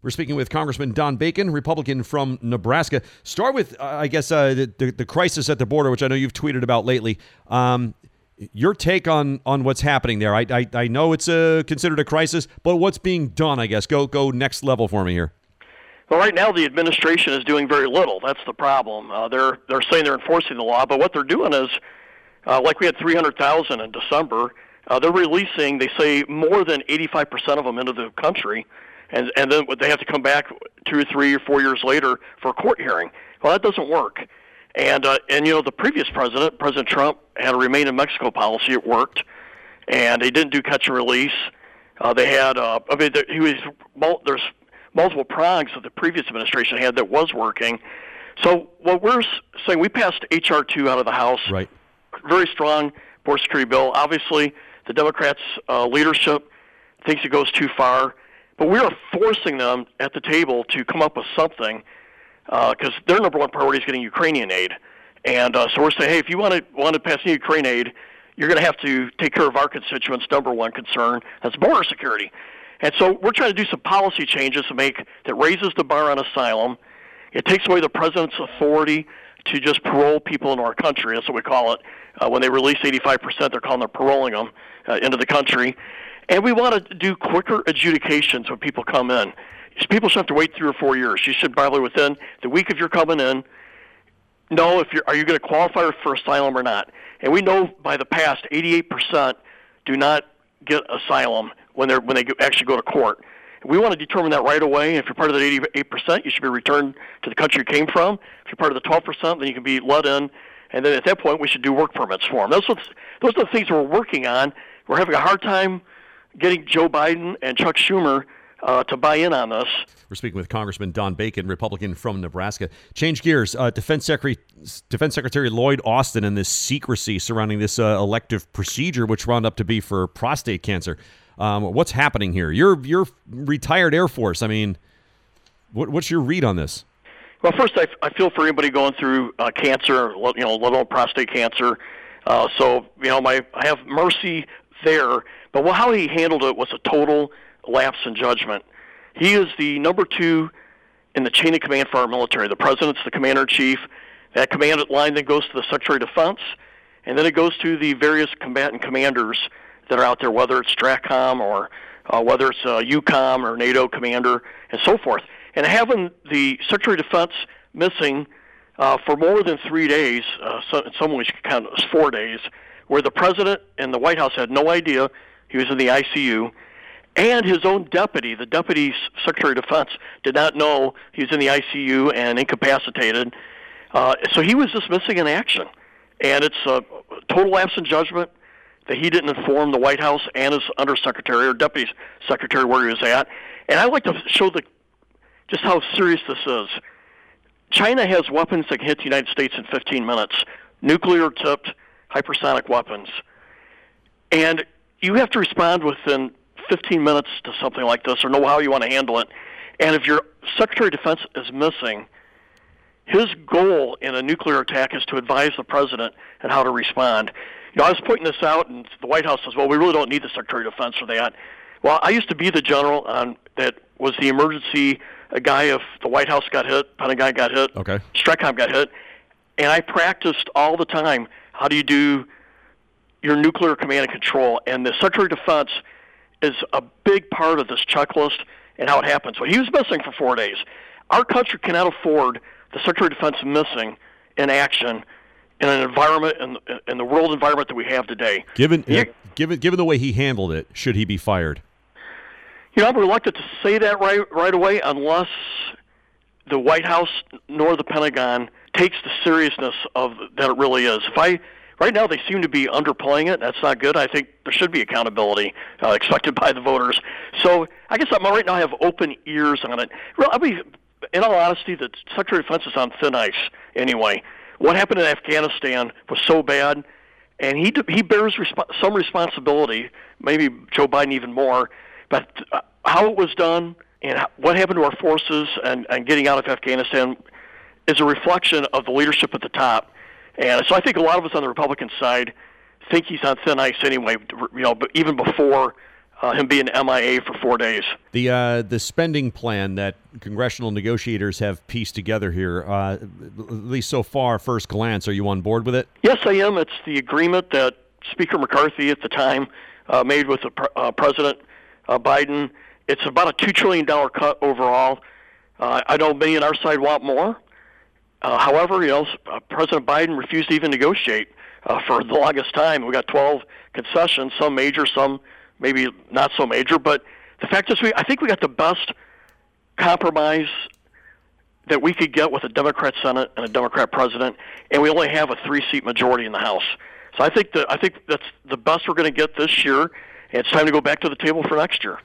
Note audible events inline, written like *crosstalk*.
We're speaking with Congressman Don Bacon, Republican from Nebraska. Start with, uh, I guess, uh, the, the, the crisis at the border, which I know you've tweeted about lately. Um, your take on on what's happening there? I I, I know it's a, considered a crisis, but what's being done? I guess go go next level for me here. Well, right now the administration is doing very little. That's the problem. Uh, they're they're saying they're enforcing the law, but what they're doing is, uh, like we had 300,000 in December. Uh, they're releasing, they say, more than 85% of them into the country and and then they have to come back two or three or four years later for a court hearing. Well, that doesn't work. And uh, and you know the previous president, President Trump, had a remain in Mexico policy. It worked, and they didn't do catch and release. Uh, they had uh, I mean he was there's multiple prongs that the previous administration had that was working. So what we're saying, we passed HR two out of the House. Right. Very strong border security bill. Obviously, the Democrats' uh, leadership thinks it goes too far. But we are forcing them at the table to come up with something because uh, their number one priority is getting Ukrainian aid. And uh, so we're saying, hey, if you want to want to pass Ukraine aid, you're going to have to take care of our constituents' number one concern. That's border security. And so we're trying to do some policy changes to make that raises the bar on asylum. It takes away the president's authority to just parole people into our country. That's what we call it. Uh, when they release 85%, they're calling them paroling them uh, into the country. And we want to do quicker adjudications when people come in. People should have to wait three or four years. You should probably within the week of your coming in know if you're are you going to qualify for asylum or not. And we know by the past, 88% do not get asylum when they're when they actually go to court. We want to determine that right away. If you're part of that 88%, you should be returned to the country you came from. If you're part of the 12%, then you can be let in. And then at that point, we should do work permits for them. Those, those are the things we're working on. We're having a hard time getting Joe Biden and Chuck Schumer uh, to buy in on this. We're speaking with Congressman Don Bacon, Republican from Nebraska. Change gears. Uh, Defense, Secretary, Defense Secretary Lloyd Austin and this secrecy surrounding this uh, elective procedure, which wound up to be for prostate cancer. Um, what's happening here? You're you're retired Air Force. I mean, what, what's your read on this? Well, first, I, I feel for anybody going through uh, cancer, you know, let alone prostate cancer. Uh, so, you know, my I have mercy there. But how he handled it was a total lapse in judgment. He is the number two in the chain of command for our military. The president's the commander in chief. That command line then goes to the Secretary of Defense, and then it goes to the various combatant commanders that are out there, whether it's STRATCOM or uh, whether it's uh, EUCOM or NATO commander and so forth. And having the Secretary of Defense missing uh, for more than three days, uh, so in some ways count as four days, where the president and the White House had no idea he was in the ICU, and his own deputy, the deputy Secretary of Defense, did not know he was in the ICU and incapacitated. Uh, so he was just missing in action, and it's a total lapse in judgment that he didn't inform the White House and his undersecretary or deputy secretary where he was at. And I like to show the just how serious this is. China has weapons that can hit the United States in 15 minutes, nuclear tipped hypersonic weapons. And you have to respond within 15 minutes to something like this or know how you want to handle it. And if your Secretary of Defense is missing, his goal in a nuclear attack is to advise the president on how to respond. You know, I was pointing this out, and the White House says, "Well, we really don't need the Secretary of Defense for that." Well, I used to be the general on that was the emergency a guy if the White House got hit, Pentagon got hit, okay. Stratcom got hit, and I practiced all the time. How do you do your nuclear command and control. And the Secretary of Defense is a big part of this checklist and how it happens. So he was missing for four days. Our country cannot afford the Secretary of Defense missing in action in an environment in, in the world environment that we have today. Given uh, given given the way he handled it, should he be fired? You know, I'm reluctant to say that right right away unless the White House nor the Pentagon takes the seriousness of that it really is. If I right now they seem to be underplaying it. That's not good. I think there should be accountability uh, *laughs* expected by the voters. So I guess I'm right now I have open ears on it. Well, I mean, in all honesty, the Secretary of Defense is on thin ice anyway. What happened in Afghanistan was so bad, and he he bears resp- some responsibility. Maybe Joe Biden even more, but uh, how it was done and what happened to our forces and, and getting out of Afghanistan is a reflection of the leadership at the top and so I think a lot of us on the Republican side think he's on thin ice anyway. You know, but even before uh, him being MIA for four days. The uh, the spending plan that congressional negotiators have pieced together here, uh, at least so far, first glance, are you on board with it? Yes, I am. It's the agreement that Speaker McCarthy at the time uh, made with the, uh, President uh, Biden. It's about a two trillion dollar cut overall. Uh, I know many on our side want more. Uh, however, you know, uh, President Biden refused to even negotiate uh, for the longest time. We got 12 concessions, some major, some maybe not so major. But the fact is, we I think we got the best compromise that we could get with a Democrat Senate and a Democrat president, and we only have a three-seat majority in the House. So I think that I think that's the best we're going to get this year. And it's time to go back to the table for next year.